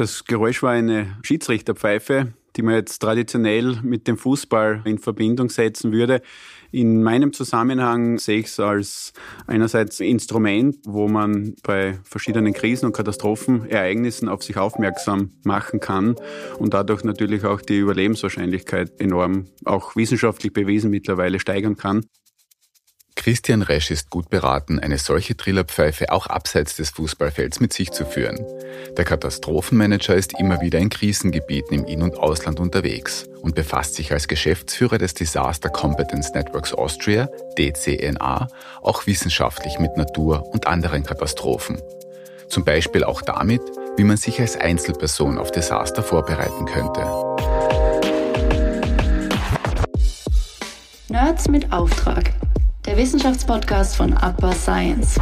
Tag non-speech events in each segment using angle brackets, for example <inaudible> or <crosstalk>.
Das Geräusch war eine Schiedsrichterpfeife, die man jetzt traditionell mit dem Fußball in Verbindung setzen würde. In meinem Zusammenhang sehe ich es als einerseits Instrument, wo man bei verschiedenen Krisen und Katastrophenereignissen auf sich aufmerksam machen kann und dadurch natürlich auch die Überlebenswahrscheinlichkeit enorm, auch wissenschaftlich bewiesen mittlerweile steigern kann. Christian Resch ist gut beraten, eine solche Trillerpfeife auch abseits des Fußballfelds mit sich zu führen. Der Katastrophenmanager ist immer wieder in Krisengebieten im In- und Ausland unterwegs und befasst sich als Geschäftsführer des Disaster Competence Networks Austria, DCNA, auch wissenschaftlich mit Natur- und anderen Katastrophen. Zum Beispiel auch damit, wie man sich als Einzelperson auf Desaster vorbereiten könnte. Nerds mit Auftrag Wissenschaftspodcast von Upper Science.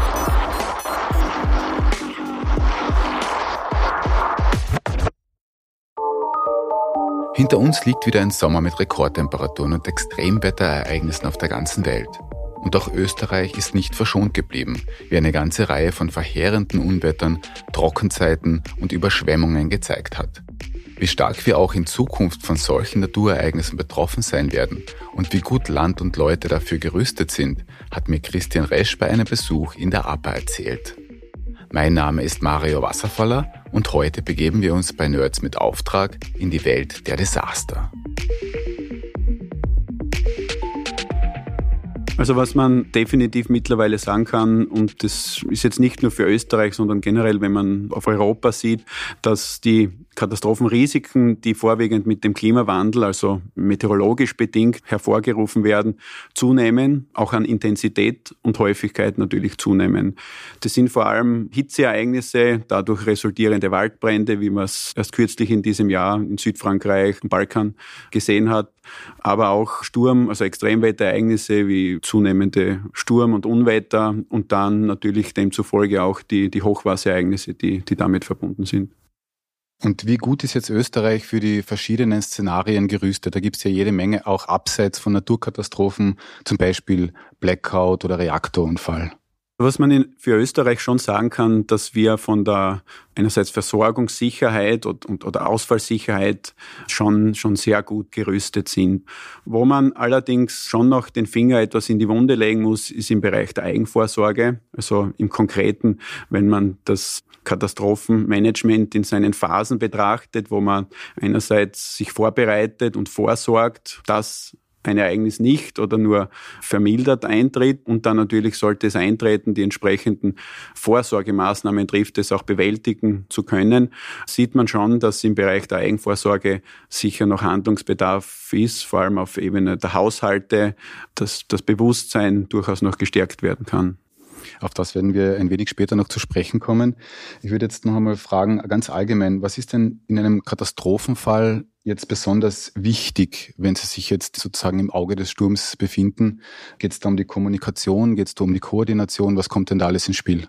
Hinter uns liegt wieder ein Sommer mit Rekordtemperaturen und Extremwetterereignissen auf der ganzen Welt. Und auch Österreich ist nicht verschont geblieben, wie eine ganze Reihe von verheerenden Unwettern, Trockenzeiten und Überschwemmungen gezeigt hat. Wie stark wir auch in Zukunft von solchen Naturereignissen betroffen sein werden und wie gut Land und Leute dafür gerüstet sind, hat mir Christian Resch bei einem Besuch in der APA erzählt. Mein Name ist Mario Wasserfaller und heute begeben wir uns bei Nerds mit Auftrag in die Welt der Desaster. Also was man definitiv mittlerweile sagen kann, und das ist jetzt nicht nur für Österreich, sondern generell, wenn man auf Europa sieht, dass die Katastrophenrisiken, die vorwiegend mit dem Klimawandel, also meteorologisch bedingt hervorgerufen werden, zunehmen, auch an Intensität und Häufigkeit natürlich zunehmen. Das sind vor allem Hitzeereignisse, dadurch resultierende Waldbrände, wie man es erst kürzlich in diesem Jahr in Südfrankreich, im Balkan gesehen hat, aber auch Sturm, also Extremwetterereignisse wie zunehmende Sturm- und Unwetter und dann natürlich demzufolge auch die, die Hochwasserereignisse, die, die damit verbunden sind. Und wie gut ist jetzt Österreich für die verschiedenen Szenarien gerüstet? Da gibt es ja jede Menge auch abseits von Naturkatastrophen, zum Beispiel Blackout oder Reaktorunfall. Was man für Österreich schon sagen kann, dass wir von der einerseits Versorgungssicherheit und, oder Ausfallsicherheit schon, schon sehr gut gerüstet sind. Wo man allerdings schon noch den Finger etwas in die Wunde legen muss, ist im Bereich der Eigenvorsorge. Also im Konkreten, wenn man das Katastrophenmanagement in seinen Phasen betrachtet, wo man einerseits sich vorbereitet und vorsorgt, dass ein Ereignis nicht oder nur vermildert eintritt und dann natürlich sollte es eintreten, die entsprechenden Vorsorgemaßnahmen trifft, es auch bewältigen zu können, sieht man schon, dass im Bereich der Eigenvorsorge sicher noch Handlungsbedarf ist, vor allem auf Ebene der Haushalte, dass das Bewusstsein durchaus noch gestärkt werden kann. Auf das werden wir ein wenig später noch zu sprechen kommen. Ich würde jetzt noch einmal fragen, ganz allgemein, was ist denn in einem Katastrophenfall jetzt besonders wichtig, wenn Sie sich jetzt sozusagen im Auge des Sturms befinden? Geht es da um die Kommunikation? Geht es da um die Koordination? Was kommt denn da alles ins Spiel?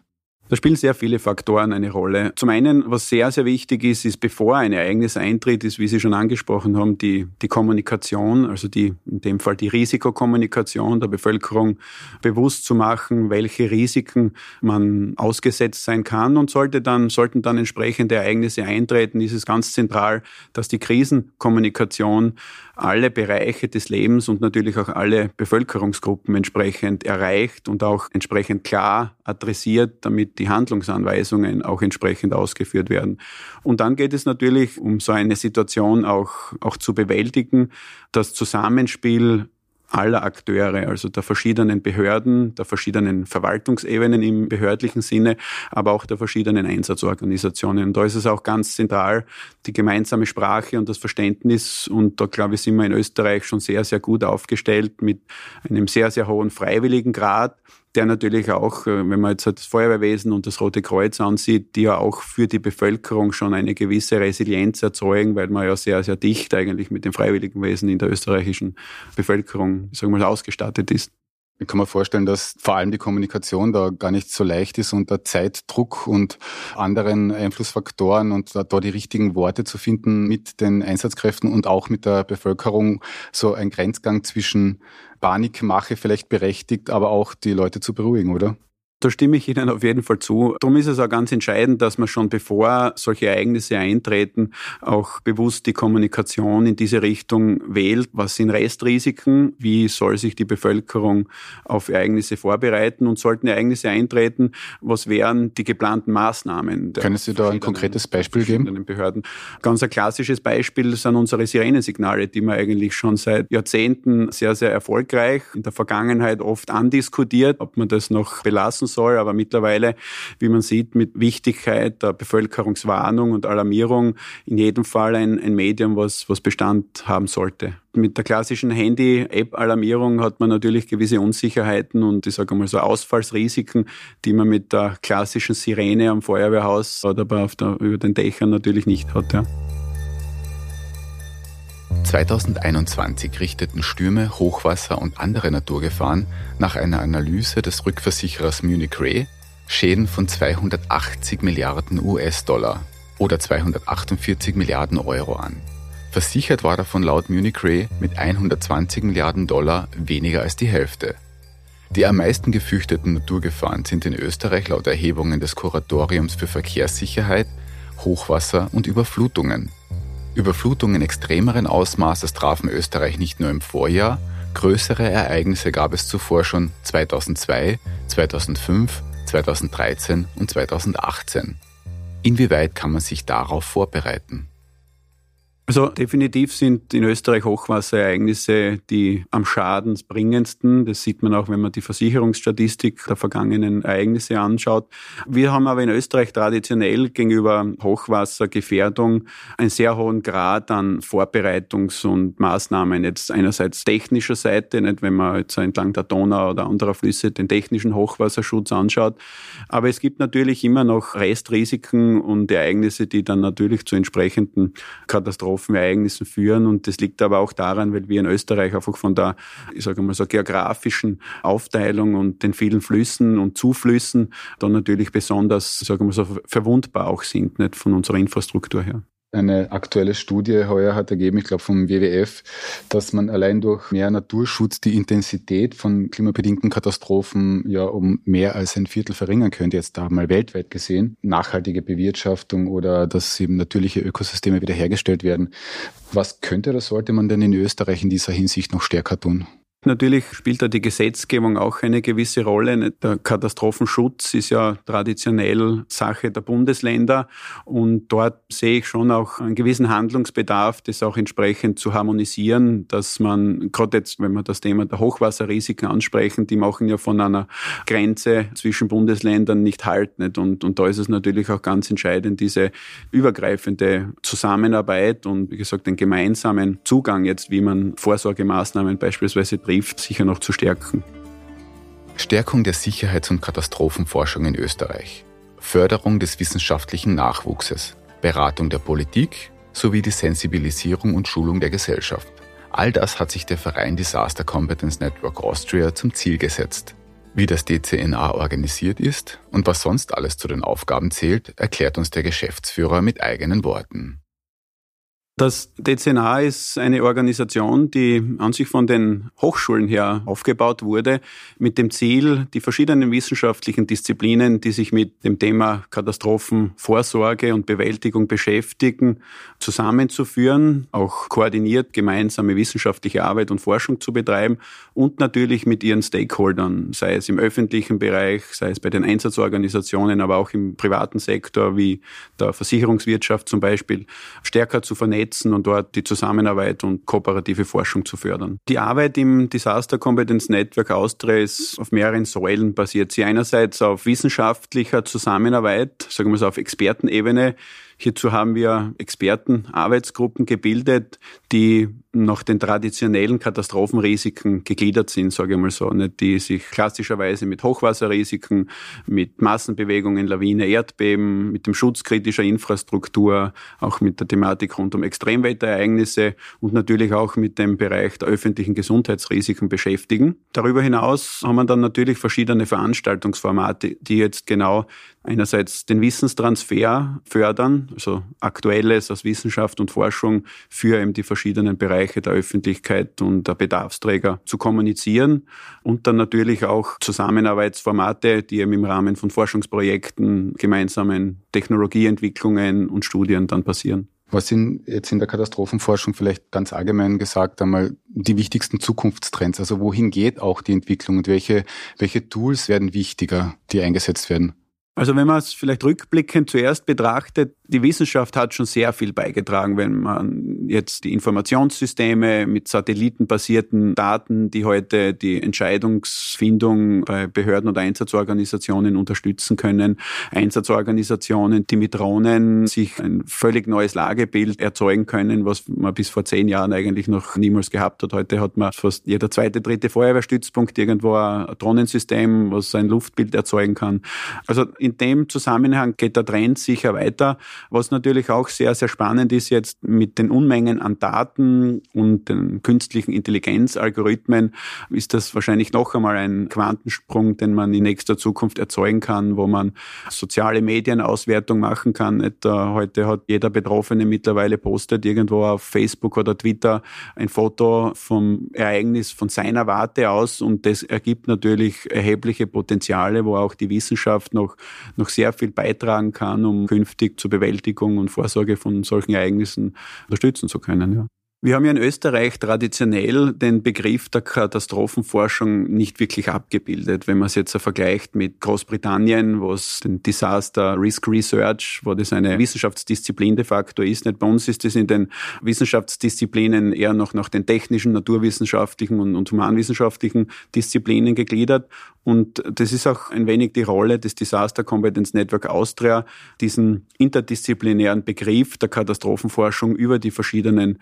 Da spielen sehr viele Faktoren eine Rolle. Zum einen, was sehr, sehr wichtig ist, ist, bevor ein Ereignis eintritt, ist, wie Sie schon angesprochen haben, die, die Kommunikation, also die, in dem Fall die Risikokommunikation der Bevölkerung bewusst zu machen, welche Risiken man ausgesetzt sein kann und sollte dann, sollten dann entsprechende Ereignisse eintreten, ist es ganz zentral, dass die Krisenkommunikation alle Bereiche des Lebens und natürlich auch alle Bevölkerungsgruppen entsprechend erreicht und auch entsprechend klar adressiert, damit die Handlungsanweisungen auch entsprechend ausgeführt werden. Und dann geht es natürlich, um so eine Situation auch, auch zu bewältigen, das Zusammenspiel aller Akteure, also der verschiedenen Behörden, der verschiedenen Verwaltungsebenen im behördlichen Sinne, aber auch der verschiedenen Einsatzorganisationen. Und da ist es auch ganz zentral, die gemeinsame Sprache und das Verständnis. Und da, glaube ich, sind wir in Österreich schon sehr, sehr gut aufgestellt mit einem sehr, sehr hohen freiwilligen Grad der natürlich auch, äh, wenn man jetzt das Feuerwehrwesen und das Rote Kreuz ansieht, die ja auch für die Bevölkerung schon eine gewisse Resilienz erzeugen, weil man ja sehr, sehr dicht eigentlich mit dem Freiwilligenwesen in der österreichischen Bevölkerung, sagen wir mal, ausgestattet ist. Ich kann mir vorstellen, dass vor allem die Kommunikation da gar nicht so leicht ist unter Zeitdruck und anderen Einflussfaktoren und da, da die richtigen Worte zu finden mit den Einsatzkräften und auch mit der Bevölkerung so ein Grenzgang zwischen Panikmache vielleicht berechtigt, aber auch die Leute zu beruhigen, oder? Da stimme ich Ihnen auf jeden Fall zu. Darum ist es auch ganz entscheidend, dass man schon bevor solche Ereignisse eintreten, auch bewusst die Kommunikation in diese Richtung wählt. Was sind Restrisiken? Wie soll sich die Bevölkerung auf Ereignisse vorbereiten? Und sollten Ereignisse eintreten, was wären die geplanten Maßnahmen? Können Sie da ein konkretes Beispiel geben? Behörden. Ganz ein klassisches Beispiel sind unsere Sirenensignale, die wir eigentlich schon seit Jahrzehnten sehr, sehr erfolgreich in der Vergangenheit oft andiskutiert, ob man das noch belassen soll. Aber mittlerweile, wie man sieht, mit Wichtigkeit der Bevölkerungswarnung und Alarmierung in jedem Fall ein, ein Medium, was, was Bestand haben sollte. Mit der klassischen Handy-App-Alarmierung hat man natürlich gewisse Unsicherheiten und ich sage mal so Ausfallsrisiken, die man mit der klassischen Sirene am Feuerwehrhaus oder aber auf der, über den Dächern natürlich nicht hat. Ja. 2021 richteten Stürme, Hochwasser und andere Naturgefahren nach einer Analyse des Rückversicherers Munich Re Schäden von 280 Milliarden US-Dollar oder 248 Milliarden Euro an. Versichert war davon laut Munich Re mit 120 Milliarden Dollar weniger als die Hälfte. Die am meisten gefürchteten Naturgefahren sind in Österreich laut Erhebungen des Kuratoriums für Verkehrssicherheit Hochwasser und Überflutungen. Überflutungen extremeren Ausmaßes trafen Österreich nicht nur im Vorjahr, größere Ereignisse gab es zuvor schon 2002, 2005, 2013 und 2018. Inwieweit kann man sich darauf vorbereiten? Also definitiv sind in Österreich Hochwasserereignisse die am schadensbringendsten. Das sieht man auch, wenn man die Versicherungsstatistik der vergangenen Ereignisse anschaut. Wir haben aber in Österreich traditionell gegenüber Hochwassergefährdung einen sehr hohen Grad an Vorbereitungs- und Maßnahmen. Jetzt einerseits technischer Seite, nicht wenn man jetzt entlang der Donau oder anderer Flüsse den technischen Hochwasserschutz anschaut. Aber es gibt natürlich immer noch Restrisiken und Ereignisse, die dann natürlich zu entsprechenden Katastrophen Ereignissen führen. Und das liegt aber auch daran, weil wir in Österreich einfach von der, ich sage mal so, geografischen Aufteilung und den vielen Flüssen und Zuflüssen dann natürlich besonders, sagen wir so, verwundbar auch sind, nicht von unserer Infrastruktur her. Eine aktuelle Studie heuer hat ergeben, ich glaube vom WWF, dass man allein durch mehr Naturschutz die Intensität von klimabedingten Katastrophen ja um mehr als ein Viertel verringern könnte, jetzt da mal weltweit gesehen. Nachhaltige Bewirtschaftung oder dass eben natürliche Ökosysteme wiederhergestellt werden. Was könnte oder sollte man denn in Österreich in dieser Hinsicht noch stärker tun? Natürlich spielt da die Gesetzgebung auch eine gewisse Rolle. Der Katastrophenschutz ist ja traditionell Sache der Bundesländer und dort sehe ich schon auch einen gewissen Handlungsbedarf, das auch entsprechend zu harmonisieren, dass man, gerade jetzt, wenn wir das Thema der Hochwasserrisiken ansprechen, die machen ja von einer Grenze zwischen Bundesländern nicht halt. Nicht? Und, und da ist es natürlich auch ganz entscheidend, diese übergreifende Zusammenarbeit und, wie gesagt, den gemeinsamen Zugang jetzt, wie man Vorsorgemaßnahmen beispielsweise trifft, sicher noch zu stärken. Stärkung der Sicherheits- und Katastrophenforschung in Österreich, Förderung des wissenschaftlichen Nachwuchses, Beratung der Politik sowie die Sensibilisierung und Schulung der Gesellschaft. All das hat sich der Verein Disaster Competence Network Austria zum Ziel gesetzt. Wie das DCNA organisiert ist und was sonst alles zu den Aufgaben zählt, erklärt uns der Geschäftsführer mit eigenen Worten. Das DCNA ist eine Organisation, die an sich von den Hochschulen her aufgebaut wurde, mit dem Ziel, die verschiedenen wissenschaftlichen Disziplinen, die sich mit dem Thema Katastrophenvorsorge und Bewältigung beschäftigen, zusammenzuführen, auch koordiniert gemeinsame wissenschaftliche Arbeit und Forschung zu betreiben und natürlich mit ihren Stakeholdern, sei es im öffentlichen Bereich, sei es bei den Einsatzorganisationen, aber auch im privaten Sektor wie der Versicherungswirtschaft zum Beispiel, stärker zu vernetzen vernetzen und dort die Zusammenarbeit und kooperative Forschung zu fördern. Die Arbeit im Disaster Competence Network Austria ist auf mehreren Säulen basiert. Sie einerseits auf wissenschaftlicher Zusammenarbeit, sagen wir es auf Expertenebene, Hierzu haben wir Experten, Arbeitsgruppen gebildet, die nach den traditionellen Katastrophenrisiken gegliedert sind, sage ich mal so, nicht, die sich klassischerweise mit Hochwasserrisiken, mit Massenbewegungen, Lawine, Erdbeben, mit dem Schutz kritischer Infrastruktur, auch mit der Thematik rund um Extremwetterereignisse und natürlich auch mit dem Bereich der öffentlichen Gesundheitsrisiken beschäftigen. Darüber hinaus haben wir dann natürlich verschiedene Veranstaltungsformate, die jetzt genau einerseits den Wissenstransfer fördern, also Aktuelles aus Wissenschaft und Forschung für eben die verschiedenen Bereiche der Öffentlichkeit und der Bedarfsträger zu kommunizieren und dann natürlich auch Zusammenarbeitsformate, die eben im Rahmen von Forschungsprojekten, gemeinsamen Technologieentwicklungen und Studien dann passieren. Was sind jetzt in der Katastrophenforschung vielleicht ganz allgemein gesagt einmal die wichtigsten Zukunftstrends? Also wohin geht auch die Entwicklung und welche, welche Tools werden wichtiger, die eingesetzt werden? Also wenn man es vielleicht rückblickend zuerst betrachtet, die Wissenschaft hat schon sehr viel beigetragen, wenn man jetzt die Informationssysteme mit satellitenbasierten Daten, die heute die Entscheidungsfindung bei Behörden oder Einsatzorganisationen unterstützen können, Einsatzorganisationen, die mit Drohnen sich ein völlig neues Lagebild erzeugen können, was man bis vor zehn Jahren eigentlich noch niemals gehabt hat. Heute hat man fast jeder zweite, dritte Feuerwehrstützpunkt irgendwo ein Drohnensystem, was ein Luftbild erzeugen kann. Also in dem Zusammenhang geht der Trend sicher weiter. Was natürlich auch sehr, sehr spannend ist jetzt mit den Unmengen an Daten und den künstlichen Intelligenzalgorithmen, ist das wahrscheinlich noch einmal ein Quantensprung, den man in nächster Zukunft erzeugen kann, wo man soziale Medienauswertung machen kann. Etwa heute hat jeder Betroffene mittlerweile postet irgendwo auf Facebook oder Twitter ein Foto vom Ereignis von seiner Warte aus und das ergibt natürlich erhebliche Potenziale, wo auch die Wissenschaft noch noch sehr viel beitragen kann, um künftig zur Bewältigung und Vorsorge von solchen Ereignissen unterstützen zu können. Ja. Wir haben ja in Österreich traditionell den Begriff der Katastrophenforschung nicht wirklich abgebildet. Wenn man es jetzt vergleicht mit Großbritannien, wo es den Disaster Risk Research, wo das eine Wissenschaftsdisziplin de facto ist. Nicht bei uns ist es in den Wissenschaftsdisziplinen eher noch nach den technischen, naturwissenschaftlichen und, und humanwissenschaftlichen Disziplinen gegliedert. Und das ist auch ein wenig die Rolle des Disaster Competence Network Austria, diesen interdisziplinären Begriff der Katastrophenforschung über die verschiedenen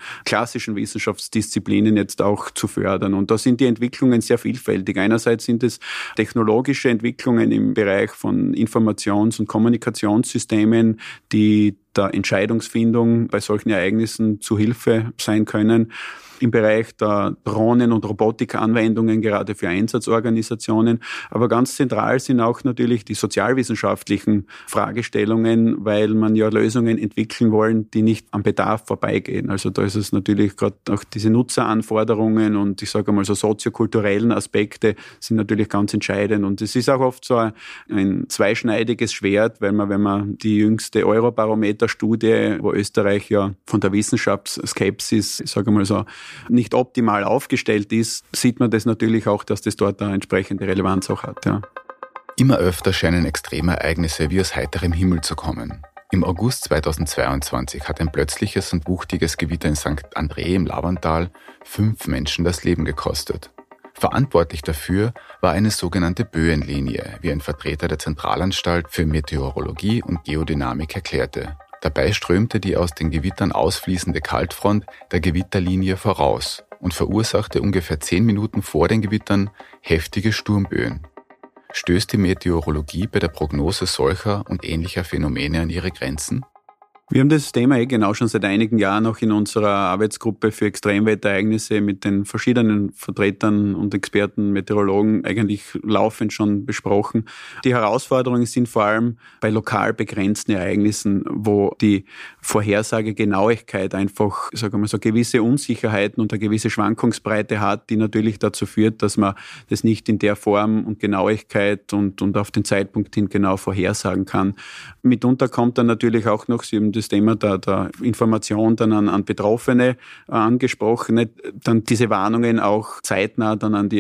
klassischen Wissenschaftsdisziplinen jetzt auch zu fördern. Und da sind die Entwicklungen sehr vielfältig. Einerseits sind es technologische Entwicklungen im Bereich von Informations- und Kommunikationssystemen, die der Entscheidungsfindung bei solchen Ereignissen zu Hilfe sein können im Bereich der Drohnen- und Robotikanwendungen, gerade für Einsatzorganisationen. Aber ganz zentral sind auch natürlich die sozialwissenschaftlichen Fragestellungen, weil man ja Lösungen entwickeln wollen, die nicht am Bedarf vorbeigehen. Also da ist es natürlich gerade auch diese Nutzeranforderungen und ich sage mal so soziokulturellen Aspekte sind natürlich ganz entscheidend. Und es ist auch oft so ein zweischneidiges Schwert, weil man, wenn man die jüngste Eurobarometer-Studie, wo Österreich ja von der Wissenschaftsskepsis, ich sage mal so, nicht optimal aufgestellt ist, sieht man das natürlich auch, dass das dort eine entsprechende Relevanz auch hat. Ja. Immer öfter scheinen extreme Ereignisse wie aus heiterem Himmel zu kommen. Im August 2022 hat ein plötzliches und wuchtiges Gewitter in St. André im Lavantal fünf Menschen das Leben gekostet. Verantwortlich dafür war eine sogenannte Böenlinie, wie ein Vertreter der Zentralanstalt für Meteorologie und Geodynamik erklärte. Dabei strömte die aus den Gewittern ausfließende Kaltfront der Gewitterlinie voraus und verursachte ungefähr zehn Minuten vor den Gewittern heftige Sturmböen. Stößt die Meteorologie bei der Prognose solcher und ähnlicher Phänomene an ihre Grenzen? Wir haben das Thema eh genau schon seit einigen Jahren auch in unserer Arbeitsgruppe für Extremwetterereignisse mit den verschiedenen Vertretern und Experten, Meteorologen eigentlich laufend schon besprochen. Die Herausforderungen sind vor allem bei lokal begrenzten Ereignissen, wo die Vorhersagegenauigkeit einfach, sagen wir mal, so gewisse Unsicherheiten und eine gewisse Schwankungsbreite hat, die natürlich dazu führt, dass man das nicht in der Form und Genauigkeit und, und auf den Zeitpunkt hin genau vorhersagen kann. Mitunter kommt dann natürlich auch noch, Sie haben das Thema der, der Information dann an, an Betroffene äh, angesprochen, dann diese Warnungen auch zeitnah dann an die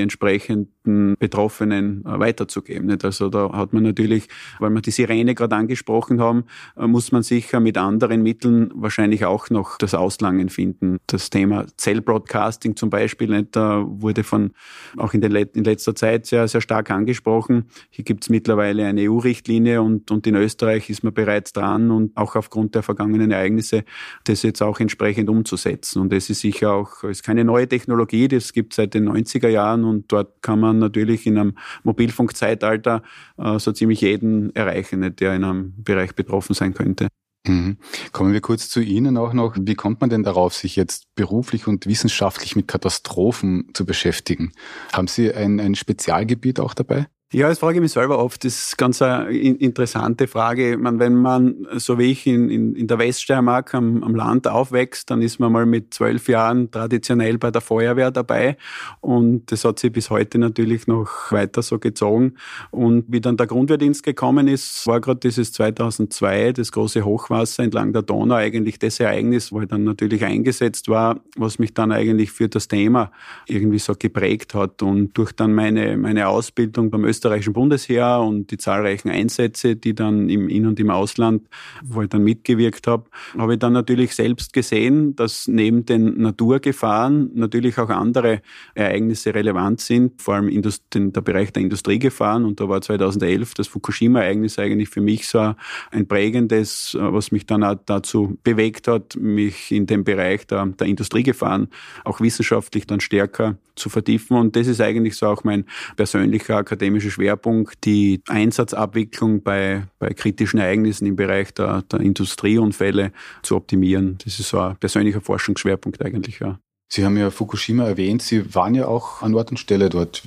entsprechenden Betroffenen äh, weiterzugeben. Also da hat man natürlich, weil wir die Sirene gerade angesprochen haben, äh, muss man sicher mit anderen Mitteln wahrscheinlich auch noch das Auslangen finden. Das Thema Cell-Broadcasting zum Beispiel, nicht? wurde von auch in, den, in letzter Zeit sehr, sehr stark angesprochen. Hier gibt es mittlerweile eine EU-Richtlinie und, und in Österreich ist man bereits dran und auch aufgrund der vergangenen Ereignisse, das jetzt auch entsprechend umzusetzen. Und das ist sicher auch, ist keine neue Technologie, das gibt es seit den 90er Jahren und dort kann man natürlich in einem Mobilfunkzeitalter äh, so ziemlich jeden erreichen, der in einem Bereich betroffen sein könnte. Mhm. Kommen wir kurz zu Ihnen auch noch. Wie kommt man denn darauf, sich jetzt beruflich und wissenschaftlich mit Katastrophen zu beschäftigen? Haben Sie ein, ein Spezialgebiet auch dabei? Ja, das frage ich mich selber oft. Das ist ganz eine interessante Frage. Man, wenn man, so wie ich in, in, in der Weststeiermark am, am Land aufwächst, dann ist man mal mit zwölf Jahren traditionell bei der Feuerwehr dabei. Und das hat sich bis heute natürlich noch weiter so gezogen. Und wie dann der Grundwehrdienst gekommen ist, war gerade dieses 2002, das große Hochwasser entlang der Donau, eigentlich das Ereignis, wo ich dann natürlich eingesetzt war, was mich dann eigentlich für das Thema irgendwie so geprägt hat. Und durch dann meine, meine Ausbildung beim österreichischen Bundesheer und die zahlreichen Einsätze, die dann im In- und im Ausland, wo ich dann mitgewirkt habe, habe ich dann natürlich selbst gesehen, dass neben den Naturgefahren natürlich auch andere Ereignisse relevant sind, vor allem der Bereich der Industriegefahren. Und da war 2011 das Fukushima-Ereignis eigentlich für mich so ein prägendes, was mich dann auch dazu bewegt hat, mich in dem Bereich der, der Industriegefahren auch wissenschaftlich dann stärker zu vertiefen. Und das ist eigentlich so auch mein persönlicher akademischer strategische Schwerpunkt die Einsatzabwicklung bei, bei kritischen Ereignissen im Bereich der, der Industrieunfälle zu optimieren. Das ist so ein persönlicher Forschungsschwerpunkt eigentlich, ja. Sie haben ja Fukushima erwähnt. Sie waren ja auch an Ort und Stelle dort.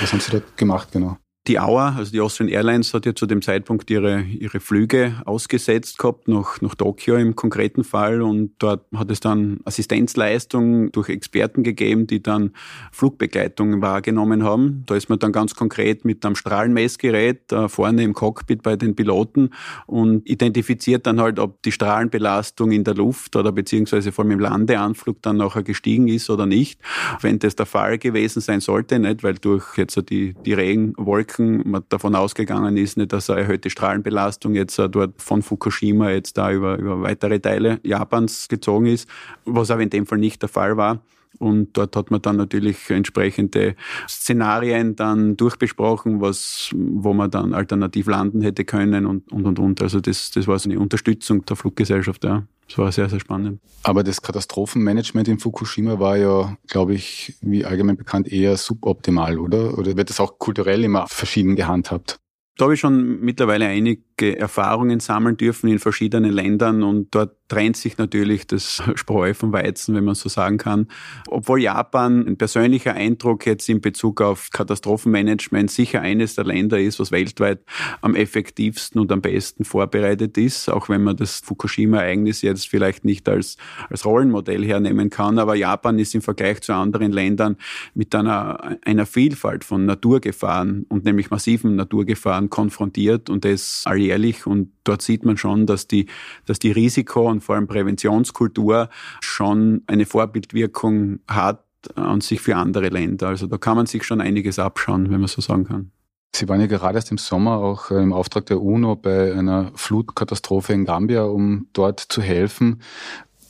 Was haben Sie dort gemacht genau? Die Auer, also die Austrian Airlines, hat ja zu dem Zeitpunkt ihre, ihre Flüge ausgesetzt gehabt, nach, nach Tokio im konkreten Fall. Und dort hat es dann Assistenzleistungen durch Experten gegeben, die dann Flugbegleitung wahrgenommen haben. Da ist man dann ganz konkret mit einem Strahlenmessgerät äh, vorne im Cockpit bei den Piloten und identifiziert dann halt, ob die Strahlenbelastung in der Luft oder beziehungsweise vor allem im Landeanflug dann nachher gestiegen ist oder nicht. Wenn das der Fall gewesen sein sollte, nicht, weil durch jetzt die, die Regenwolken Wolken man davon ausgegangen ist, nicht, dass eine erhöhte Strahlenbelastung jetzt dort von Fukushima jetzt da über, über weitere Teile Japans gezogen ist, was aber in dem Fall nicht der Fall war. Und dort hat man dann natürlich entsprechende Szenarien dann durchbesprochen, was, wo man dann alternativ landen hätte können und, und, und, und. Also das, das war so eine Unterstützung der Fluggesellschaft, ja. Das war sehr, sehr spannend. Aber das Katastrophenmanagement in Fukushima war ja, glaube ich, wie allgemein bekannt, eher suboptimal, oder? Oder wird das auch kulturell immer verschieden gehandhabt? Da habe ich schon mittlerweile einige Erfahrungen sammeln dürfen in verschiedenen Ländern und dort trennt sich natürlich das <laughs> Spreu vom Weizen, wenn man so sagen kann. Obwohl Japan ein persönlicher Eindruck jetzt in Bezug auf Katastrophenmanagement sicher eines der Länder ist, was weltweit am effektivsten und am besten vorbereitet ist, auch wenn man das Fukushima-Ereignis jetzt vielleicht nicht als, als Rollenmodell hernehmen kann. Aber Japan ist im Vergleich zu anderen Ländern mit einer, einer Vielfalt von Naturgefahren und nämlich massiven Naturgefahren konfrontiert und das alljährlich. Und dort sieht man schon, dass die, dass die Risiko- und vor allem Präventionskultur schon eine Vorbildwirkung hat an sich für andere Länder. Also da kann man sich schon einiges abschauen, wenn man so sagen kann. Sie waren ja gerade erst im Sommer auch äh, im Auftrag der UNO bei einer Flutkatastrophe in Gambia, um dort zu helfen.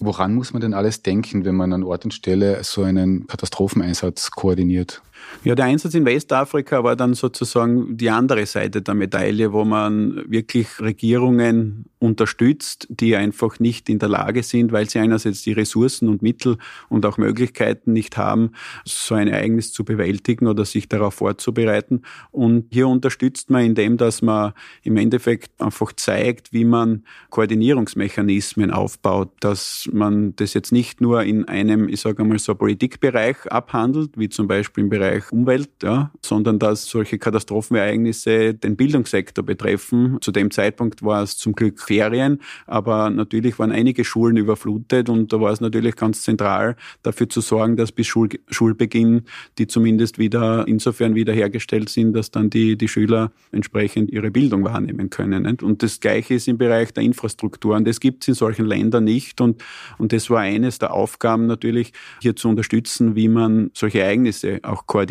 Woran muss man denn alles denken, wenn man an Ort und Stelle so einen Katastropheneinsatz koordiniert? Ja, der Einsatz in Westafrika war dann sozusagen die andere Seite der Medaille, wo man wirklich Regierungen unterstützt, die einfach nicht in der Lage sind, weil sie einerseits die Ressourcen und Mittel und auch Möglichkeiten nicht haben, so ein Ereignis zu bewältigen oder sich darauf vorzubereiten. Und hier unterstützt man, indem dass man im Endeffekt einfach zeigt, wie man Koordinierungsmechanismen aufbaut, dass man das jetzt nicht nur in einem, ich sage einmal so Politikbereich abhandelt, wie zum Beispiel im Bereich Umwelt, ja, sondern dass solche Katastrophenereignisse den Bildungssektor betreffen. Zu dem Zeitpunkt war es zum Glück Ferien, aber natürlich waren einige Schulen überflutet und da war es natürlich ganz zentral, dafür zu sorgen, dass bis Schul Schulbeginn die zumindest wieder insofern wiederhergestellt sind, dass dann die, die Schüler entsprechend ihre Bildung wahrnehmen können. Nicht? Und das Gleiche ist im Bereich der Infrastruktur und das gibt es in solchen Ländern nicht und, und das war eines der Aufgaben natürlich, hier zu unterstützen, wie man solche Ereignisse auch koordiniert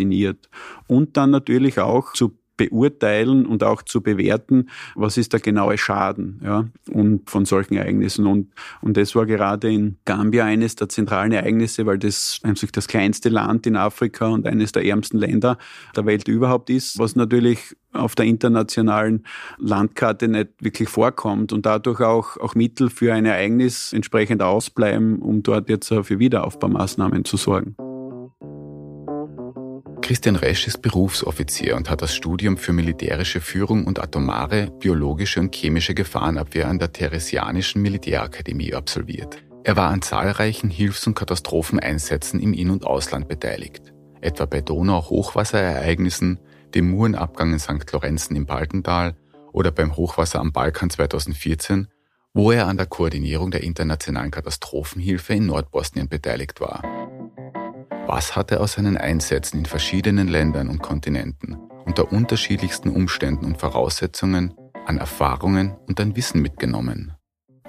und dann natürlich auch zu beurteilen und auch zu bewerten, was ist der genaue Schaden ja, und von solchen Ereignissen. Und, und das war gerade in Gambia eines der zentralen Ereignisse, weil das eigentlich das kleinste Land in Afrika und eines der ärmsten Länder der Welt überhaupt ist, was natürlich auf der internationalen Landkarte nicht wirklich vorkommt und dadurch auch, auch Mittel für ein Ereignis entsprechend ausbleiben, um dort jetzt für Wiederaufbaumaßnahmen zu sorgen. Christian Resch ist Berufsoffizier und hat das Studium für militärische Führung und atomare, biologische und chemische Gefahrenabwehr an der Theresianischen Militärakademie absolviert. Er war an zahlreichen Hilfs- und Katastropheneinsätzen im In- und Ausland beteiligt, etwa bei Donau-Hochwasserereignissen, dem Murenabgang in St. Lorenzen im Baltental oder beim Hochwasser am Balkan 2014, wo er an der Koordinierung der internationalen Katastrophenhilfe in Nordbosnien beteiligt war. Was hat er aus seinen Einsätzen in verschiedenen Ländern und Kontinenten unter unterschiedlichsten Umständen und Voraussetzungen an Erfahrungen und an Wissen mitgenommen?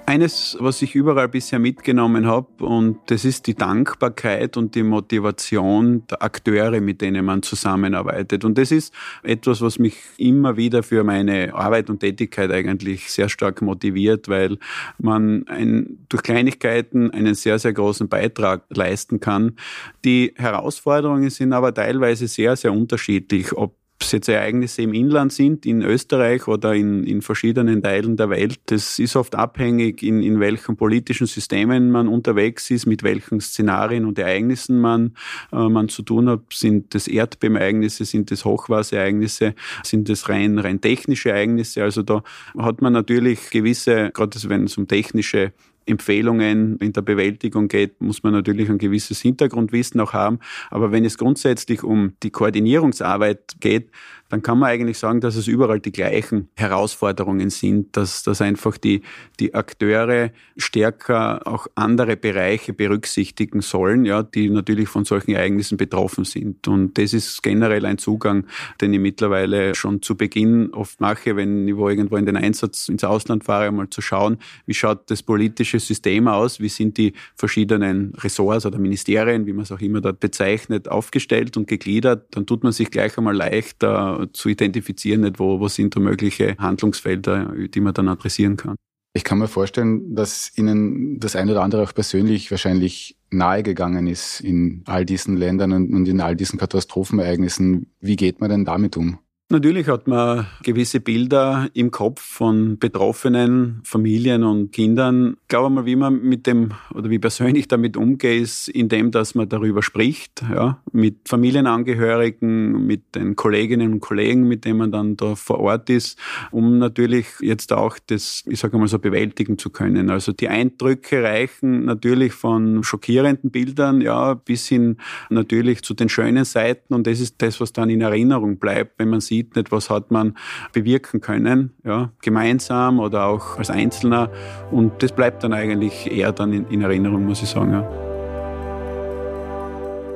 Eines, was ich überall bisher mitgenommen habe, und das ist die Dankbarkeit und die Motivation der Akteure, mit denen man zusammenarbeitet. Und das ist etwas, was mich immer wieder für meine Arbeit und Tätigkeit eigentlich sehr stark motiviert, weil man ein, durch Kleinigkeiten einen sehr, sehr großen Beitrag leisten kann. Die Herausforderungen sind aber teilweise sehr, sehr unterschiedlich, ob es jetzt Ereignisse im Inland sind, in Österreich oder in, in verschiedenen Teilen der Welt, das ist oft abhängig, in, in welchen politischen Systemen man unterwegs ist, mit welchen Szenarien und Ereignissen man, äh, man zu tun hat. Sind das Erdbebereignisse, sind das Hochwasserereignisse, sind das rein, rein technische Ereignisse? Also da hat man natürlich gewisse, gerade wenn es um technische Empfehlungen in der Bewältigung geht, muss man natürlich ein gewisses Hintergrundwissen auch haben. Aber wenn es grundsätzlich um die Koordinierungsarbeit geht, dann kann man eigentlich sagen, dass es überall die gleichen Herausforderungen sind, dass, dass einfach die, die Akteure stärker auch andere Bereiche berücksichtigen sollen, ja, die natürlich von solchen Ereignissen betroffen sind. Und das ist generell ein Zugang, den ich mittlerweile schon zu Beginn oft mache, wenn ich wo irgendwo in den Einsatz ins Ausland fahre, mal zu schauen, wie schaut das politische System aus, wie sind die verschiedenen Ressorts oder Ministerien, wie man es auch immer dort bezeichnet, aufgestellt und gegliedert, dann tut man sich gleich einmal leichter zu identifizieren, nicht wo, wo sind da mögliche Handlungsfelder, die man dann adressieren kann. Ich kann mir vorstellen, dass Ihnen das eine oder andere auch persönlich wahrscheinlich nahegegangen ist in all diesen Ländern und in all diesen Katastrophenereignissen. Wie geht man denn damit um? Natürlich hat man gewisse Bilder im Kopf von betroffenen Familien und Kindern. Ich glaube mal, wie man mit dem oder wie persönlich damit umgeht, ist indem, dass man darüber spricht, ja, mit Familienangehörigen, mit den Kolleginnen und Kollegen, mit denen man dann da vor Ort ist, um natürlich jetzt auch das, ich sage mal so, bewältigen zu können. Also die Eindrücke reichen natürlich von schockierenden Bildern, ja, bis hin natürlich zu den schönen Seiten und das ist das, was dann in Erinnerung bleibt, wenn man sieht, sieht nicht, was hat man bewirken können, ja, gemeinsam oder auch als Einzelner. Und das bleibt dann eigentlich eher dann in, in Erinnerung, muss ich sagen. Ja.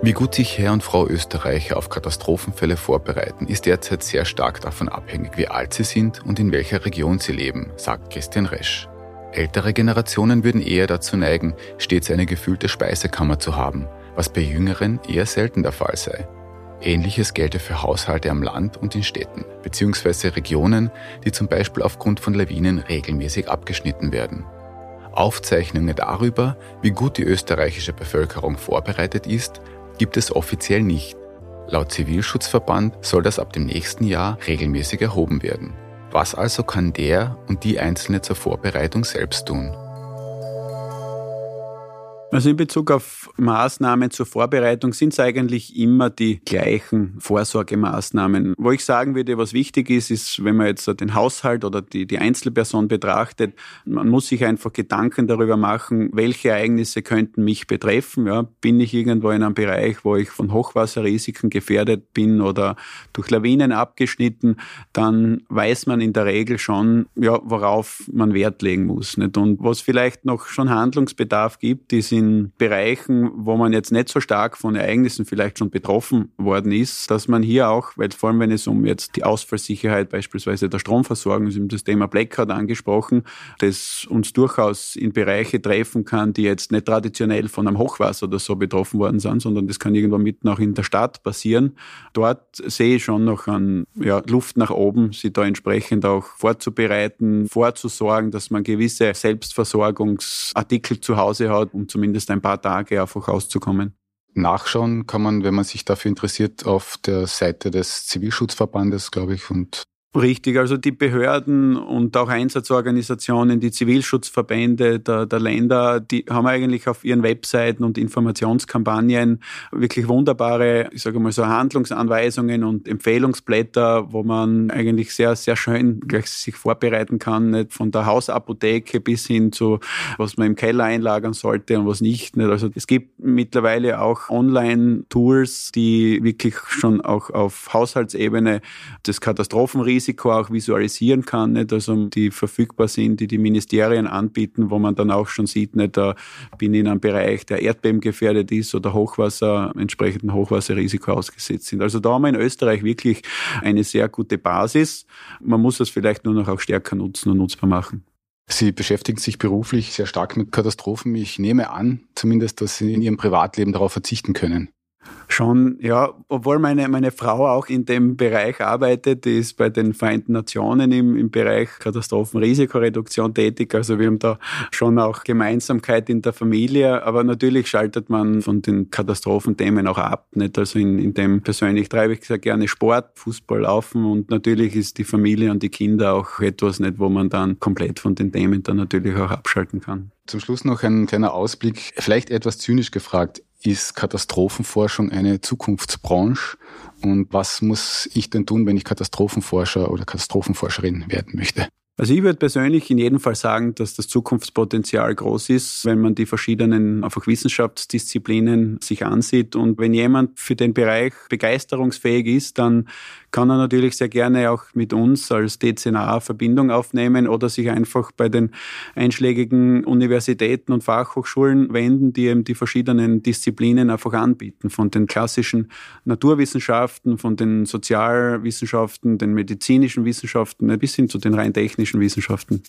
Wie gut sich Herr und Frau Österreicher auf Katastrophenfälle vorbereiten, ist derzeit sehr stark davon abhängig, wie alt sie sind und in welcher Region sie leben, sagt Christian Resch. Ältere Generationen würden eher dazu neigen, stets eine gefüllte Speisekammer zu haben, was bei jüngeren eher selten der Fall sei. Ähnliches gelte für Haushalte am Land und in Städten, beziehungsweise Regionen, die zum Beispiel aufgrund von Lawinen regelmäßig abgeschnitten werden. Aufzeichnungen darüber, wie gut die österreichische Bevölkerung vorbereitet ist, gibt es offiziell nicht. Laut Zivilschutzverband soll das ab dem nächsten Jahr regelmäßig erhoben werden. Was also kann der und die Einzelne zur Vorbereitung selbst tun? Also in Bezug auf Maßnahmen zur Vorbereitung sind es eigentlich immer die gleichen Vorsorgemaßnahmen. Wo ich sagen würde, was wichtig ist, ist, wenn man jetzt den Haushalt oder die, die Einzelperson betrachtet, man muss sich einfach Gedanken darüber machen, welche Ereignisse könnten mich betreffen. Ja, bin ich irgendwo in einem Bereich, wo ich von Hochwasserrisiken gefährdet bin oder durch Lawinen abgeschnitten, dann weiß man in der Regel schon, ja, worauf man Wert legen muss. Nicht? Und was vielleicht noch schon Handlungsbedarf gibt, ist in Bereichen, wo man jetzt nicht so stark von Ereignissen vielleicht schon betroffen worden ist, dass man hier auch, weil vor allem wenn es um jetzt die Ausfallsicherheit beispielsweise der Stromversorgung, ist das Thema Blackout angesprochen, das uns durchaus in Bereiche treffen kann, die jetzt nicht traditionell von einem Hochwasser oder so betroffen worden sind, sondern das kann irgendwo mitten auch in der Stadt passieren. Dort sehe ich schon noch an ja, Luft nach oben, sie da entsprechend auch vorzubereiten, vorzusorgen, dass man gewisse Selbstversorgungsartikel zu Hause hat, um zumindest zumindest ein paar Tage einfach auszukommen. Nachschauen kann man, wenn man sich dafür interessiert, auf der Seite des Zivilschutzverbandes, glaube ich, und Richtig, also die Behörden und auch Einsatzorganisationen, die Zivilschutzverbände der, der, Länder, die haben eigentlich auf ihren Webseiten und Informationskampagnen wirklich wunderbare, ich sage mal so, Handlungsanweisungen und Empfehlungsblätter, wo man eigentlich sehr, sehr schön gleich sich vorbereiten kann, nicht von der Hausapotheke bis hin zu, was man im Keller einlagern sollte und was nicht. nicht. Also es gibt mittlerweile auch Online-Tools, die wirklich schon auch auf Haushaltsebene das Katastrophenrisiko Risiko auch visualisieren kann, nicht? also die verfügbar sind, die die Ministerien anbieten, wo man dann auch schon sieht, nicht, da bin ich in einem Bereich, der Erdbeben gefährdet ist oder Hochwasser, entsprechenden Hochwasserrisiko ausgesetzt sind. Also da haben wir in Österreich wirklich eine sehr gute Basis. Man muss das vielleicht nur noch auch stärker nutzen und nutzbar machen. Sie beschäftigen sich beruflich sehr stark mit Katastrophen. Ich nehme an, zumindest, dass Sie in Ihrem Privatleben darauf verzichten können schon, ja, obwohl meine, meine Frau auch in dem Bereich arbeitet, die ist bei den Vereinten Nationen im, im Bereich Katastrophenrisikoreduktion tätig. Also wir haben da schon auch Gemeinsamkeit in der Familie, aber natürlich schaltet man von den Katastrophenthemen auch ab. Nicht? Also in, in dem persönlich treibe ich sehr gerne Sport, Fußball, Laufen und natürlich ist die Familie und die Kinder auch etwas nicht, wo man dann komplett von den Themen dann natürlich auch abschalten kann. Zum Schluss noch ein kleiner Ausblick, vielleicht etwas zynisch gefragt ist Katastrophenforschung eine Zukunftsbranche? Und was muss ich denn tun, wenn ich Katastrophenforscher oder Katastrophenforscherin werden möchte? Also ich würde persönlich in jedem Fall sagen, dass das Zukunftspotenzial groß ist, wenn man die verschiedenen einfach Wissenschaftsdisziplinen sich ansieht. Und wenn jemand für den Bereich begeisterungsfähig ist, dann kann er natürlich sehr gerne auch mit uns als DCNA Verbindung aufnehmen oder sich einfach bei den einschlägigen Universitäten und Fachhochschulen wenden, die eben die verschiedenen Disziplinen einfach anbieten. Von den klassischen Naturwissenschaften, von den Sozialwissenschaften, den medizinischen Wissenschaften bis hin zu den rein technischen Wissenschaften.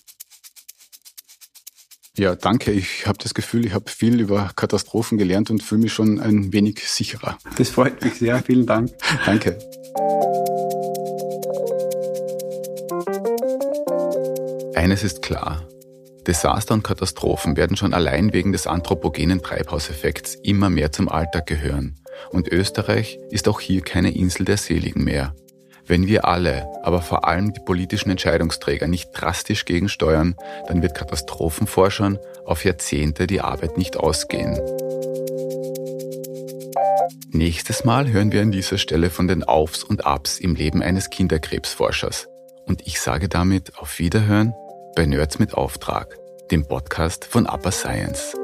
Ja, danke. Ich habe das Gefühl, ich habe viel über Katastrophen gelernt und fühle mich schon ein wenig sicherer. Das freut mich sehr. Vielen Dank. Danke. Eines ist klar. Desaster und Katastrophen werden schon allein wegen des anthropogenen Treibhauseffekts immer mehr zum Alltag gehören. Und Österreich ist auch hier keine Insel der Seligen mehr. Wenn wir alle, aber vor allem die politischen Entscheidungsträger nicht drastisch gegensteuern, dann wird Katastrophenforschern auf Jahrzehnte die Arbeit nicht ausgehen. Nächstes Mal hören wir an dieser Stelle von den Aufs und Abs im Leben eines Kinderkrebsforschers. Und ich sage damit auf Wiederhören bei Nerds mit Auftrag, dem Podcast von Upper Science.